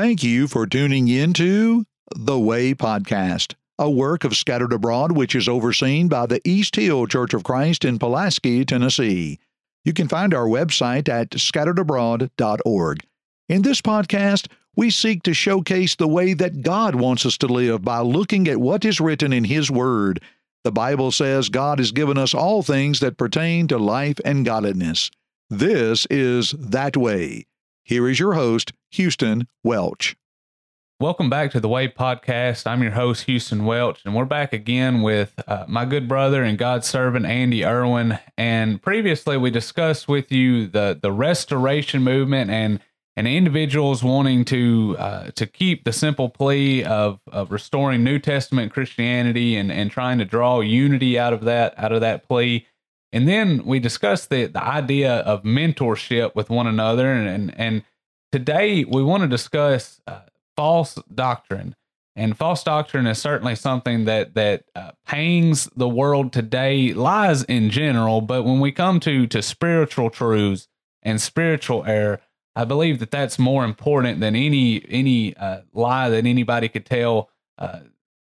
Thank you for tuning in to The Way Podcast, a work of Scattered Abroad which is overseen by the East Hill Church of Christ in Pulaski, Tennessee. You can find our website at scatteredabroad.org. In this podcast, we seek to showcase the way that God wants us to live by looking at what is written in His Word. The Bible says God has given us all things that pertain to life and godliness. This is That Way. Here is your host, Houston Welch. Welcome back to the Way Podcast. I'm your host, Houston Welch, and we're back again with uh, my good brother and God's servant, Andy Erwin. And previously, we discussed with you the the restoration movement and and individuals wanting to uh, to keep the simple plea of, of restoring New Testament Christianity and and trying to draw unity out of that out of that plea. And then we discussed the the idea of mentorship with one another, and and, and today we want to discuss uh, false doctrine. And false doctrine is certainly something that that uh, pangs the world today, lies in general. But when we come to to spiritual truths and spiritual error, I believe that that's more important than any any uh, lie that anybody could tell uh,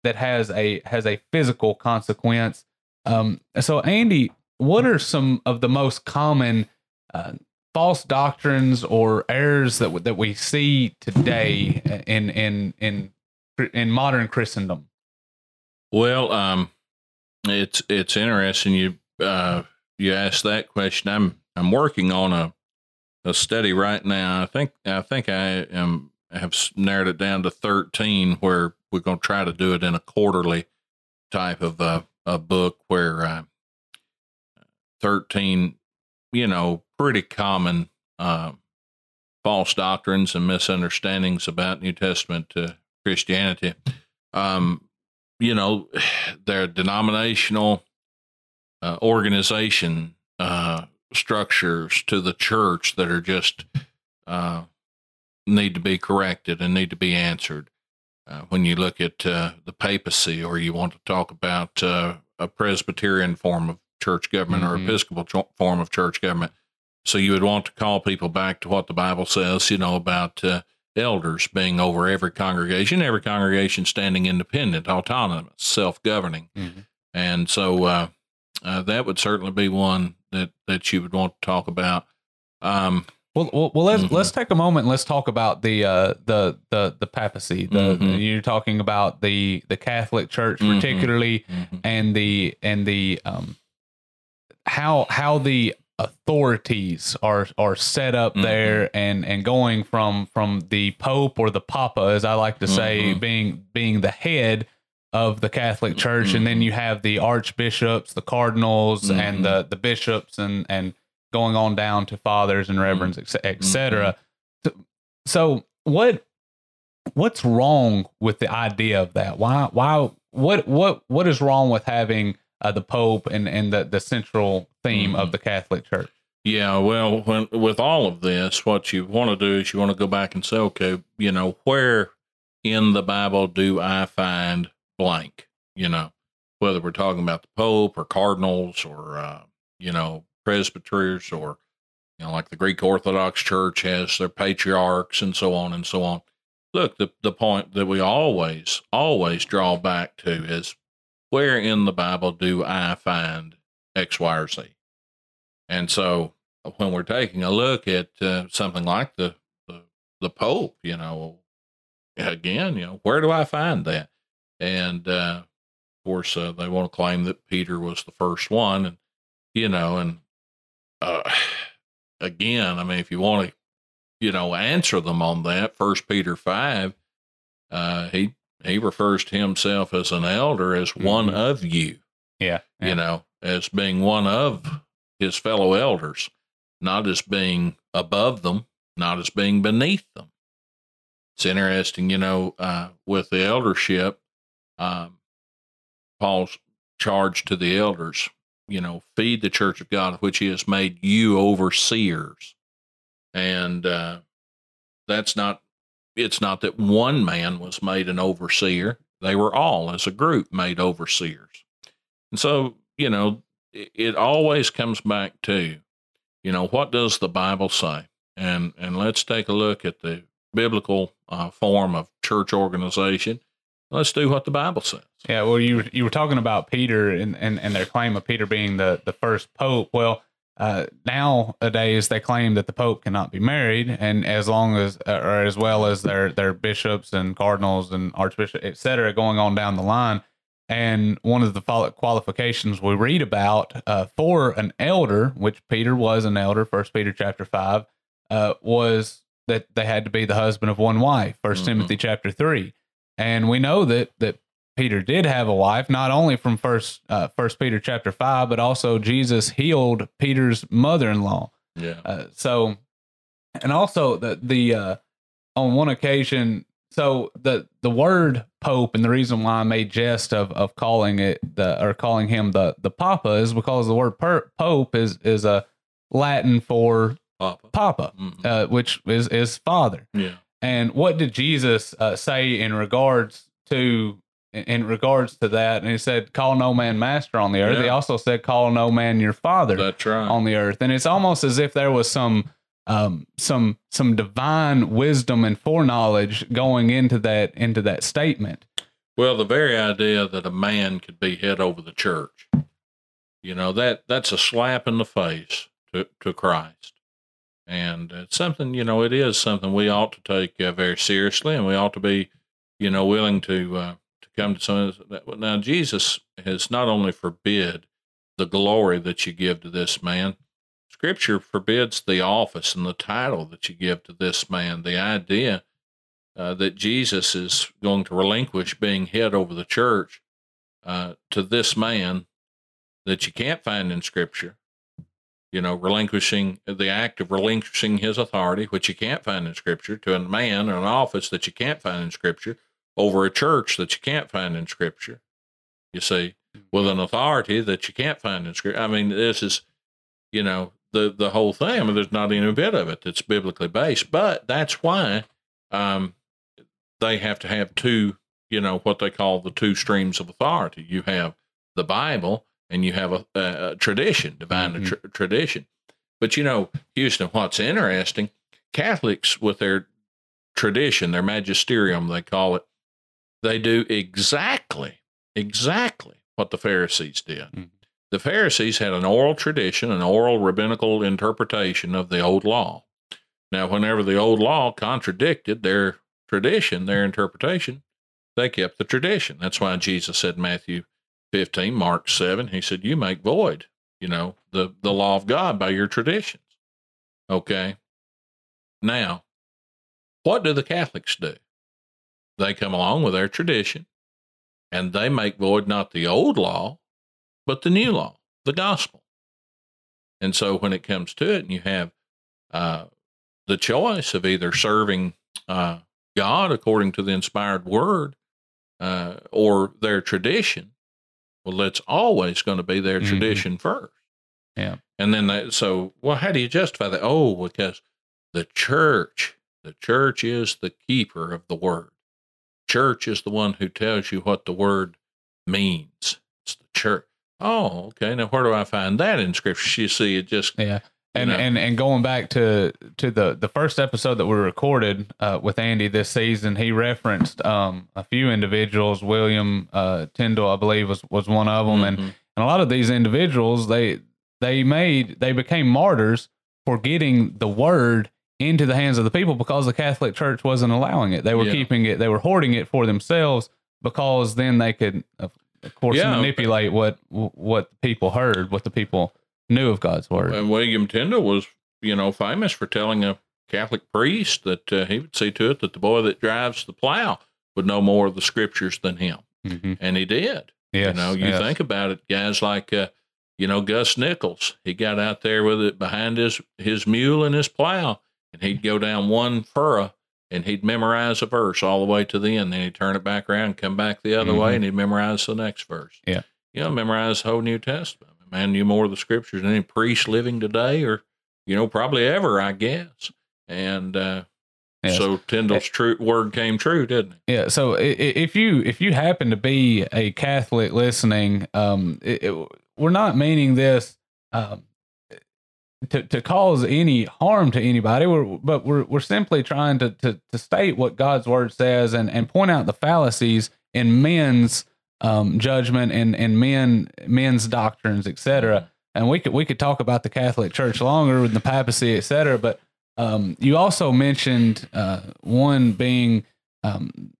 that has a has a physical consequence. Um, so, Andy, what are some of the most common uh, false doctrines or errors that that we see today in in in in modern Christendom? Well, um, it's it's interesting you uh, you asked that question. I'm I'm working on a a study right now. I think I think I am have narrowed it down to thirteen, where we're going to try to do it in a quarterly type of uh, a book where uh, thirteen, you know, pretty common uh, false doctrines and misunderstandings about New Testament uh, Christianity. Um, you know, their denominational uh, organization uh, structures to the church that are just uh, need to be corrected and need to be answered. Uh, when you look at uh, the papacy, or you want to talk about uh, a Presbyterian form of church government mm-hmm. or Episcopal ch- form of church government, so you would want to call people back to what the Bible says, you know, about uh, elders being over every congregation, every congregation standing independent, autonomous, self governing. Mm-hmm. And so uh, uh, that would certainly be one that, that you would want to talk about. Um, well, well, well, let's mm-hmm. let's take a moment and let's talk about the uh, the the the papacy. The, mm-hmm. you're talking about the the Catholic Church, mm-hmm. particularly, mm-hmm. and the and the um, how how the authorities are are set up mm-hmm. there and and going from from the pope or the papa as i like to say mm-hmm. being being the head of the catholic church mm-hmm. and then mm-hmm. you have the archbishops the cardinals and mm-hmm. the the bishops and and going on down to fathers and reverends etc et mm-hmm. so, so what what's wrong with the idea of that why why what what what is wrong with having uh, the Pope and and the the central theme mm-hmm. of the Catholic Church. Yeah, well, when with all of this, what you want to do is you want to go back and say, okay, you know, where in the Bible do I find blank? You know, whether we're talking about the Pope or cardinals or uh, you know presbyters or you know like the Greek Orthodox Church has their patriarchs and so on and so on. Look, the the point that we always always draw back to is where in the Bible do I find X, Y, or Z? And so when we're taking a look at uh, something like the, the, the Pope, you know, again, you know, where do I find that? And uh, of course, uh, they want to claim that Peter was the first one, and you know, and uh, again, I mean, if you want to, you know, answer them on that, First Peter five, uh, he he refers to himself as an elder as mm-hmm. one of you. Yeah, yeah, You know, as being one of his fellow elders, not as being above them, not as being beneath them. It's interesting, you know, uh, with the eldership, um, Paul's charge to the elders, you know, feed the church of God, which he has made you overseers. And uh, that's not it's not that one man was made an overseer, they were all, as a group, made overseers. And so, you know, it, it always comes back to, you know, what does the Bible say? And and let's take a look at the biblical uh, form of church organization. Let's do what the Bible says. Yeah, well, you you were talking about Peter and, and, and their claim of Peter being the, the first pope. Well, uh, nowadays they claim that the pope cannot be married, and as long as uh, or as well as their their bishops and cardinals and archbishops, et cetera, going on down the line. And one of the qualifications we read about uh, for an elder, which Peter was an elder, First Peter chapter five, uh, was that they had to be the husband of one wife. 1st Mhm. Timothy chapter three, and we know that that Peter did have a wife, not only from first uh, First Peter chapter five, but also Jesus healed Peter's mother-in-law. Yeah. Uh, so, and also the the uh, on one occasion, so the the word pope and the reason why I made jest of of calling it the or calling him the the papa is because the word per, pope is is a Latin for Papa. papa, Mhm. uh, which is is father. Yeah. And what did Jesus uh, say in regards to in regards to that? And he said, "Call no man master on the earth." He also said, "Call no man your father That's right. on the earth." And it's almost as if there was some um, some some divine wisdom and foreknowledge going into that into that statement. Well, the very idea that a man could be head over the church, you know, that that's a slap in the face to, to Christ. And it's something, you know, it is something we ought to take uh, very seriously and we ought to be, you know, willing to uh, to come to some. Now, Jesus has not only forbid the glory that you give to this man, Scripture forbids the office and the title that you give to this man. The idea uh, that Jesus is going to relinquish being head over the church uh, to this man that you can't find in Scripture. You know, relinquishing the act of relinquishing his authority, which you can't find in Scripture, to a man or an office that you can't find in Scripture, over a church that you can't find in Scripture. You see, with an authority that you can't find in Scripture. I mean, this is, you know, the the whole thing. I mean, there's not even a bit of it that's biblically based, but that's why um, they have to have two, you know, what they call the two streams of authority. You have the Bible and you have a, a, a tradition, divine Mhm. tr- tradition. But you know, Houston, what's interesting, Catholics with their tradition, their magisterium, they call it, they do exactly, exactly what the Pharisees did. Mhm. The Pharisees had an oral tradition, an oral rabbinical interpretation of the old law. Now, whenever the old law contradicted their tradition, their interpretation, they kept the tradition. That's why Jesus said in Matthew 15, Mark 7, he said, You make void, you know, the, the law of God by your traditions. Okay. Now, what do the Catholics do? They come along with their tradition and they make void not the old law, but the new law, the gospel. And so when it comes to it, and you have uh, the choice of either serving uh, God according to the inspired word uh, or their tradition, well, it's always going to be their Mhm. tradition first. Yeah. And then they, so, well, how do you justify that? Oh, because the church, the church is the keeper of the word. Church is the one who tells you what the word means. It's the church. Oh, okay. Now, where do I find that in scripture? You see, it just, Yeah. You And, know. and and going back to to the the first episode that we recorded uh, with Andy this season, he referenced um, a few individuals. William uh, Tyndale, I believe, was was one of them, and Mhm. and a lot of these individuals they they made they became martyrs for getting the word into the hands of the people because the Catholic Church wasn't allowing it. They were Yeah. keeping it. They were hoarding it for themselves because then they could, of course, Yeah. manipulate what what people heard, what the people knew of God's word. And William Tyndale was, you know, famous for telling a Catholic priest that uh, he would see to it that the boy that drives the plow would know more of the scriptures than him. Mhm. And he did. Yes, you know, you yes. think about it, guys like, uh, you know, Gus Nichols. He got out there with it behind his, his mule and his plow, and he'd go down one furrow and he'd memorize a verse all the way to the end. Then he'd turn it back around, come back the other way, Mhm. and he'd memorize the next verse. Yeah. You know, memorize the whole New Testament. Man knew more of the scriptures than any priest living today or, you know, probably ever, I guess. And uh, Yes. so Tyndale's true word came true, didn't it? Yeah. So if you if you happen to be a Catholic listening, um, it, it- we're not meaning this um, to, to cause any harm to anybody. We're, but we're we're simply trying to, to to state what God's word says and and point out the fallacies in men's um, judgment and and men men's doctrines, etc. And we could we could talk about the Catholic Church longer with the papacy, etc. But um, you also mentioned uh, one being um,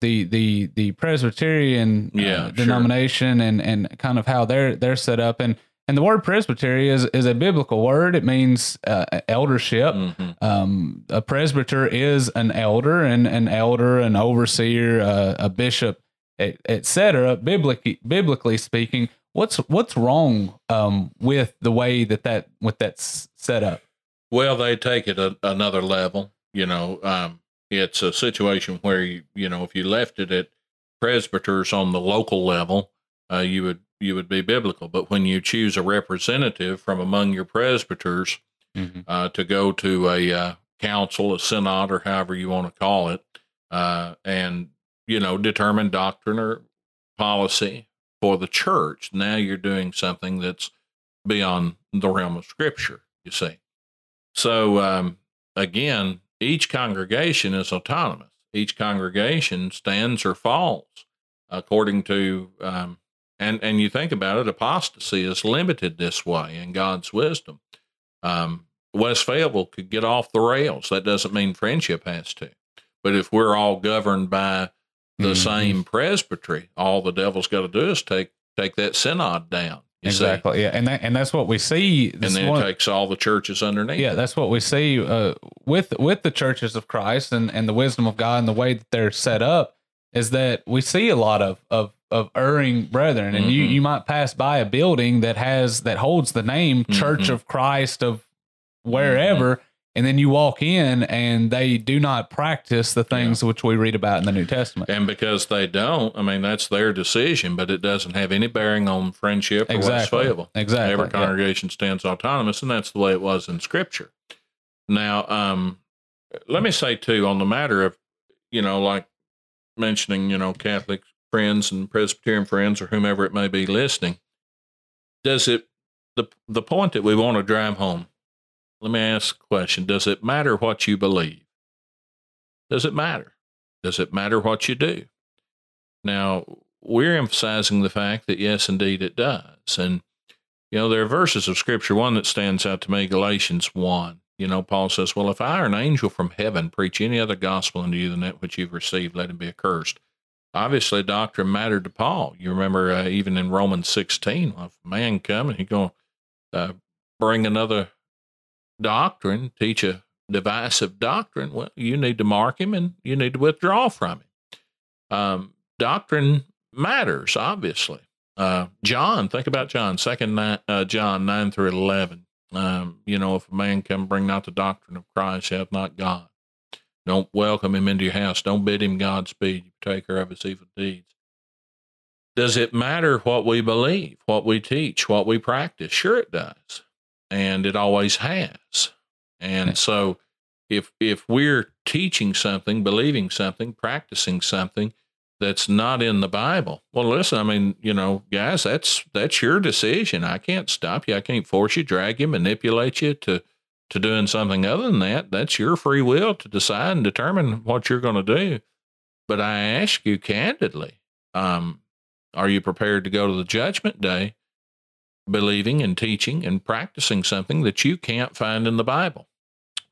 the the the Presbyterian uh, Yeah, sure. denomination and and kind of how they're they're set up and and the word presbytery is is a biblical word. It means uh, eldership. Mhm. Um, a presbyter is an elder, and an elder, an overseer, uh, a bishop, etc. Biblically, biblically speaking, what's what's wrong um, with the way that that with that's set up? Well, they take it a, another level. You know, um, it's a situation where you, you know, if you left it at presbyters on the local level, uh, you would you would be biblical. But when you choose a representative from among your presbyters uh, to go to a uh, council, a synod, or however you want to call it, uh, and you know, determine doctrine or policy for the church. Now you're doing something that's beyond the realm of Scripture. You see. So um, again, each congregation is autonomous. Each congregation stands or falls according to, um, and and you think about it, apostasy is limited this way in God's wisdom. Um, West Fayetteville could get off the rails. That doesn't mean friendship has to. But if we're all governed by the Mhm. same presbytery, all the devil's got to do is take take that synod down. You see? exactly. Yeah, and that and that's what we see. and then one- it takes all the churches underneath. yeah, it. that's what we see uh, with with the churches of Christ and and the wisdom of God and the way that they're set up is that we see a lot of of of erring brethren, and you Mhm. you might pass by a building that has that holds the name Church Mhm. of Christ of wherever. Mm-hmm. And then you walk in, and they do not practice the things which we read about in the New Testament. And because they don't, I mean, that's their decision, but it doesn't have any bearing on friendship or Exactly. Fayetteville. Exactly. Every yeah. congregation stands autonomous, and that's the way it was in Scripture. Now, um, let me say, too, on the matter of, you know, like mentioning, you know, Catholic friends and Presbyterian friends or whomever it may be listening, does it, the, the point that we want to drive home, let me ask a question Does it matter what you believe? Does it matter? Does it matter what you do? Now, we're emphasizing the fact that yes, indeed, it does. And, you know, there are verses of scripture, one that stands out to me, Galatians 1. You know, Paul says, Well, if I or an angel from heaven preach any other gospel unto you than that which you've received, let him be accursed. Obviously, doctrine mattered to Paul. You remember uh, even in Romans 16, well, if a man come and he going to uh, bring another doctrine, teach a divisive doctrine, well, you need to mark him and you need to withdraw from him. Um, doctrine matters, obviously. Uh, John, think about John, second nine, uh, John nine through eleven. Um, you know, if a man come bring not the doctrine of Christ, he hath not God. Don't welcome him into your house. Don't bid him Godspeed. You partaker of his evil deeds. Does it matter what we believe, what we teach, what we practice? Sure, it does, and it always has. And so, if if we're teaching something, believing something, practicing something that's not in the Bible. Well, listen, I mean, you know, guys, that's that's your decision. I can't stop you. I can't force you, drag you, manipulate you to to doing something other than that. That's your free will to decide and determine what you're going to do. But I ask you candidly, um, are you prepared to go to the judgment day believing and teaching and practicing something that you can't find in the Bible?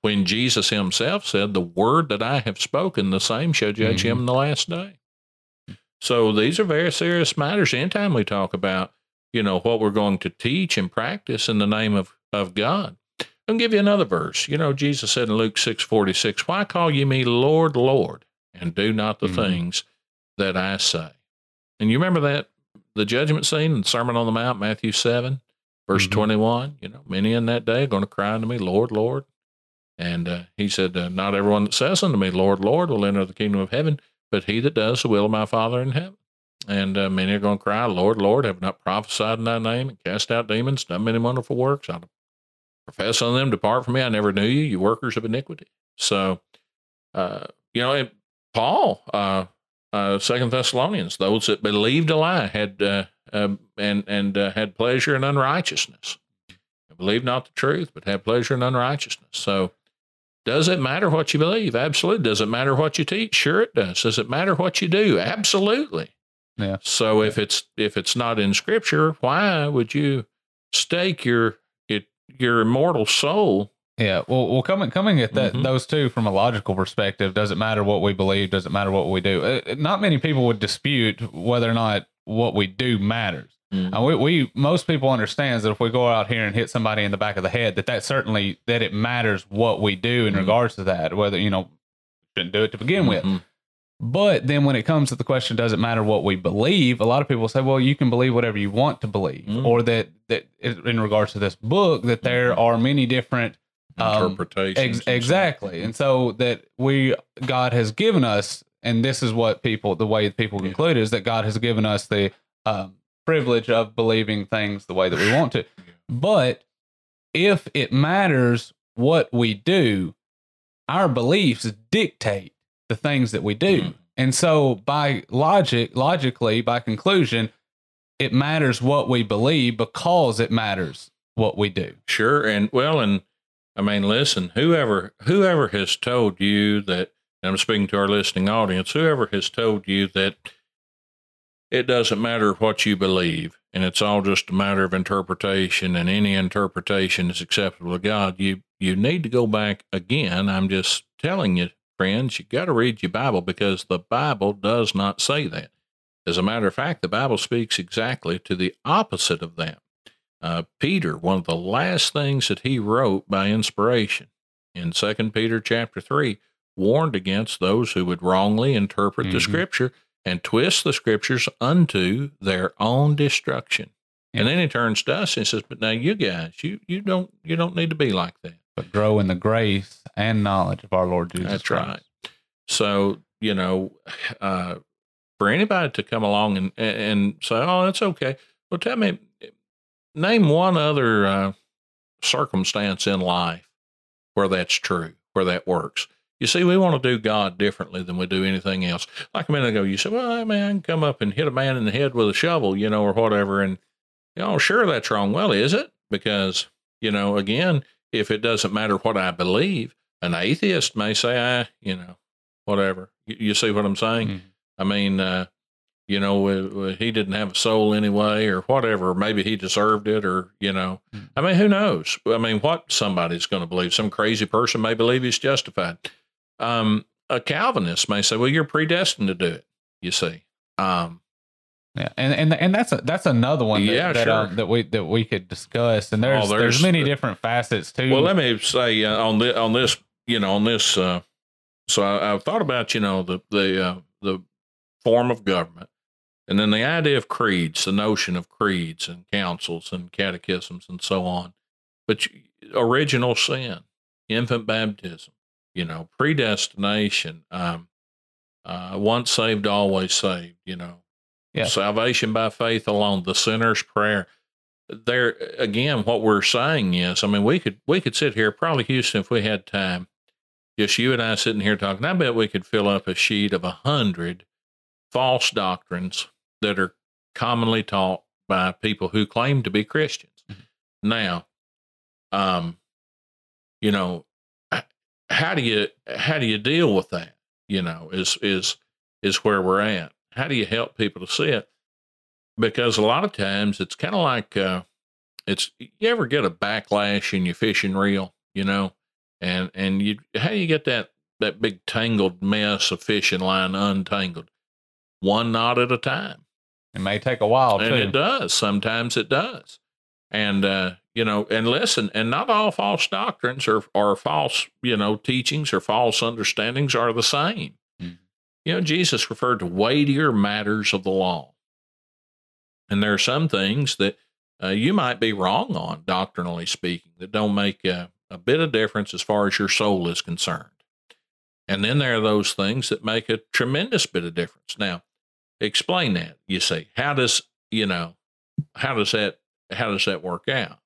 When Jesus himself said, The word that I have spoken, the same shall judge him in the last day. So these are very serious matters. Anytime we talk about, you know, what we're going to teach and practice in the name of, of God. I'll give you another verse. You know, Jesus said in Luke six forty six, Why call you me Lord, Lord, and do not the Mhm. things that I say? And you remember that the judgment scene in the Sermon on the Mount, Matthew seven, verse Mhm. twenty one. You know, many in that day are going to cry unto me, Lord, Lord. And uh, he said, uh, Not everyone that says unto me, Lord, Lord, will enter the kingdom of heaven, but he that does the will of my Father in heaven. And uh, many are going to cry, Lord, Lord, have not prophesied in thy name and cast out demons, done many wonderful works? I profess on them, depart from me. I never knew you, you workers of iniquity. So, uh, you know, and Paul, uh, uh, Second Thessalonians, those that believed a lie had uh, uh, and and uh, had pleasure in unrighteousness. believe not the truth, but have pleasure in unrighteousness. So, does it matter what you believe? Absolutely. Does it matter what you teach? Sure, it does. Does it matter what you do? Absolutely. Yeah. So if it's if it's not in Scripture, why would you stake your it your immortal soul? Yeah, well, well, coming coming at that Mhm. those two from a logical perspective, does it matter what we believe? Does it matter what we do? Uh, not many people would dispute whether or not what we do matters. Mhm. And we, we most people understands that if we go out here and hit somebody in the back of the head, that that certainly that it matters what we do in Mhm. regards to that. Whether you know shouldn't do it to begin with. But then when it comes to the question, does it matter what we believe? A lot of people say, well, you can believe whatever you want to believe, Mm. or that that in regards to this book, that there Mhm. are many different um, Interpretations. Ex- exactly. And so that we God has given us, and this is what people the way people Yeah. conclude is that God has given us the um, privilege of believing things the way that we want to. But if it matters what we do, our beliefs dictate the things that we do. Mhm. And so by logic, logically, by conclusion, it matters what we believe because it matters what we do. Sure, and well, and I mean, listen, whoever whoever has told you that, and I'm speaking to our listening audience, whoever has told you that it doesn't matter what you believe, and it's all just a matter of interpretation, and any interpretation is acceptable to God. You you need to go back again. I'm just telling you, friends, you got to read your Bible because the Bible does not say that. As a matter of fact, the Bible speaks exactly to the opposite of that uh, Peter, one of the last things that he wrote by inspiration in Second Peter chapter three, warned against those who would wrongly interpret the Mhm. scripture and twist the scriptures unto their own destruction. Yeah. And then he turns to us and says, "But now you guys, you you don't you don't need to be like that." But grow in the grace and knowledge of our Lord Jesus Christ. That's Christ. right. So you know, uh, for anybody to come along and and say, "Oh, that's okay," well, tell me, name one other uh, circumstance in life where that's true, where that works. You see, we want to do God differently than we do anything else. Like a minute ago, you said, "Well, I mean, I can come up and hit a man in the head with a shovel, you know, or whatever," and you know, sure, that's wrong. Well, is it? Because you know, again, if it doesn't matter what I believe, an atheist may say, "I, you know, whatever." You, you see what I'm saying? Mhm. I mean, uh, you know, he didn't have a soul anyway, or whatever. Maybe he deserved it, or you know, Mm. I mean, who knows? I mean, what somebody's going to believe? Some crazy person may believe he's justified. Um, a Calvinist may say, "Well, you're predestined to do it." You see, um, Yeah, and and and that's a, that's another one that, Yeah, that, sure. um, that we that we could discuss. And there's Oh, there's, there's- many different facets too. Well, let me say uh, on this, on this, you know, on this. Uh, so I, I've thought about, you know, the the uh, the form of government, and then the idea of creeds, the notion of creeds and councils and catechisms and so on. But you- original sin, infant baptism, you know, predestination, um, uh, once saved, always saved. You know, Yeah. salvation by faith alone, the sinner's prayer there again what we're saying is i mean we could we could sit here probably houston if we had time just you and i sitting here talking i bet we could fill up a sheet of a hundred false doctrines that are commonly taught by people who claim to be christians Mhm. now um you know how do you how do you deal with that you know is is is where we're at how do you help people to see it because a lot of times it's kind of like uh, it's you ever get a backlash in your fishing reel, you know, and and you how do you get that that big tangled mess of fishing line untangled, one knot at a time, it may take a while and too. it does. Sometimes it does, and uh, you know, and listen, and not all false doctrines or or false you know teachings or false understandings are the same. You know, Jesus referred to weightier matters of the law. And there are some things that uh, you might be wrong on, doctrinally speaking, that don't make a, a bit of difference as far as your soul is concerned. And then there are those things that make a tremendous bit of difference. Now, explain that. You see, how does you know how does that how does that work out?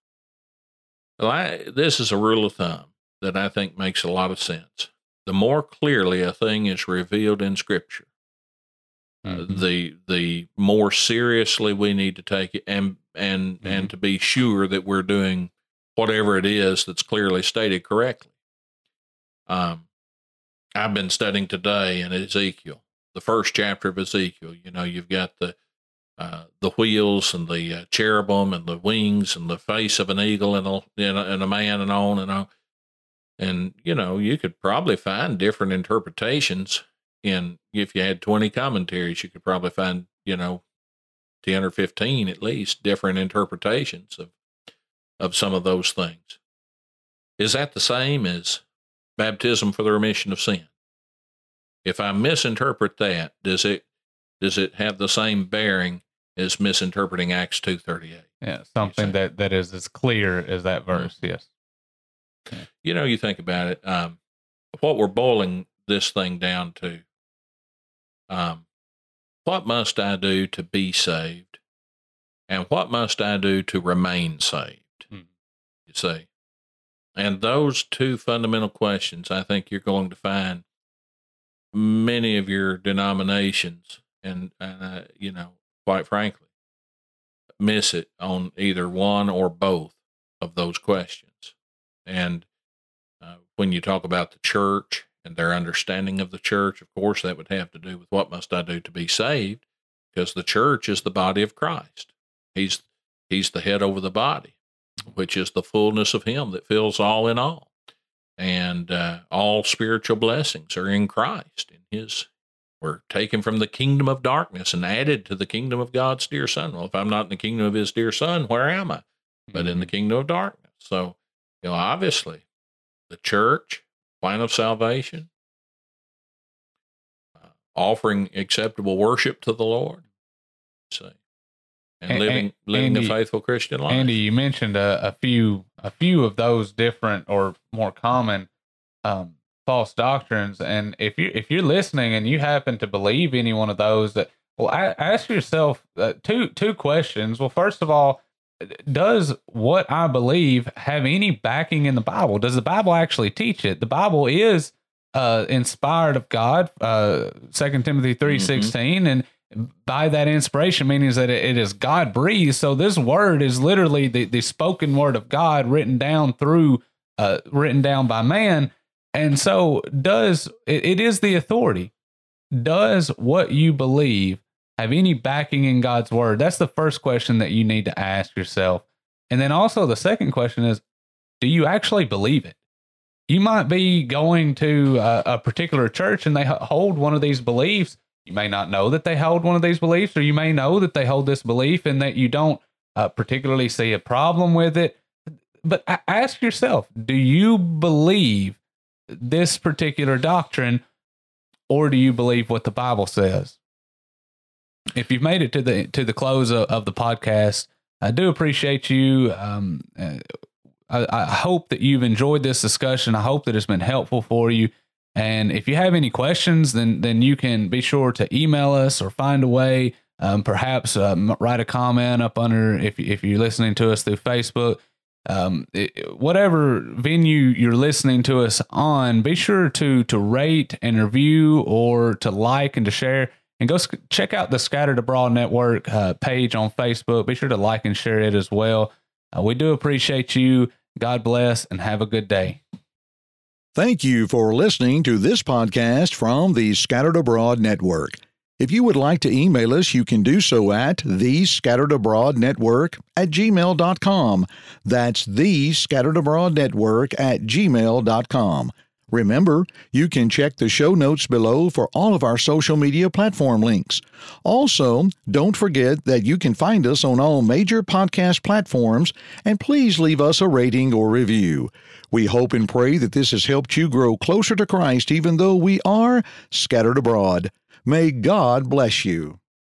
Well, I, this is a rule of thumb that I think makes a lot of sense. The more clearly a thing is revealed in Scripture, uh, Mhm. the the more seriously we need to take it and and and to be sure that we're doing whatever it is that's clearly stated correctly. Um, I've been studying today in Ezekiel, the first chapter of Ezekiel. You know, you've got the uh, the wheels and the uh, cherubim and the wings and the face of an eagle and a, and a, and a man and on and on. And, you know, you could probably find different interpretations in, if you had 20 commentaries, you could probably find, you know, 10 or 15 at least different interpretations of, of some of those things. Is that the same as baptism for the remission of sin? If I misinterpret that, does it does it have the same bearing as misinterpreting Acts two thirty eight? Yeah, something that that is as clear as that mm-hmm. verse. Mm-hmm. Yes. You know, you think about it. Um, what we're boiling this thing down to. Um, what must I do to be saved, and what must I do to remain saved? Mm-hmm. You see, and those two fundamental questions, I think you're going to find many of your denominations and, and uh, you know, quite frankly, miss it on either one or both of those questions. And uh, when you talk about the church and their understanding of the church, of course, that would have to do with what must I do to be saved, because the church is the body of Christ. He's He's the head over the body, which is the fullness of Him that fills all in all. And uh, all spiritual blessings are in Christ, in His were taken from the kingdom of darkness and added to the kingdom of God's dear Son. Well, if I'm not in the kingdom of His dear Son, where am I? But in the mm-hmm. kingdom of darkness. So, you know, obviously, the church, plan of salvation, uh, offering acceptable worship to the Lord. See. And, living living Andy, a faithful Christian life. Andy, you mentioned a, a few a few of those different or more common um, false doctrines. And if you if you're listening and you happen to believe any one of those, that well, I, ask yourself uh, two two questions. Well, first of all, does what I believe have any backing in the Bible? Does the Bible actually teach it? The Bible is uh, inspired of God, uh, Second Timothy three mm-hmm. sixteen, and by that inspiration meaning that it is God breathed. So this word is literally the, the spoken word of God written down through, uh, written down by man. And so, does it, it is the authority? Does what you believe have any backing in God's word? That's the first question that you need to ask yourself. And then also, the second question is do you actually believe it? You might be going to a, a particular church and they hold one of these beliefs. You may not know that they hold one of these beliefs, or you may know that they hold this belief and that you don't uh, particularly see a problem with it. But ask yourself do you believe this particular doctrine, or do you believe what the Bible says? If you've made it to the to the close of, of the podcast, I do appreciate you. Um, uh, I, I hope that you've enjoyed this discussion. I hope that it's been helpful for you. And if you have any questions, then then you can be sure to email us or find a way. Um, perhaps um, write a comment up under if if you're listening to us through Facebook um, it, whatever venue you're listening to us on, be sure to to rate and review or to like and to share. And go sc- check out the Scattered Abroad Network uh, page on Facebook. Be sure to like and share it as well. Uh, we do appreciate you. God bless and have a good day. Thank you for listening to this podcast from the Scattered Abroad Network. If you would like to email us, you can do so at the Scattered Abroad Network at gmail.com. That's the Scattered Abroad Network at gmail.com. Remember, you can check the show notes below for all of our social media platform links. Also, don't forget that you can find us on all major podcast platforms, and please leave us a rating or review. We hope and pray that this has helped you grow closer to Christ, even though we are scattered abroad. May God bless you.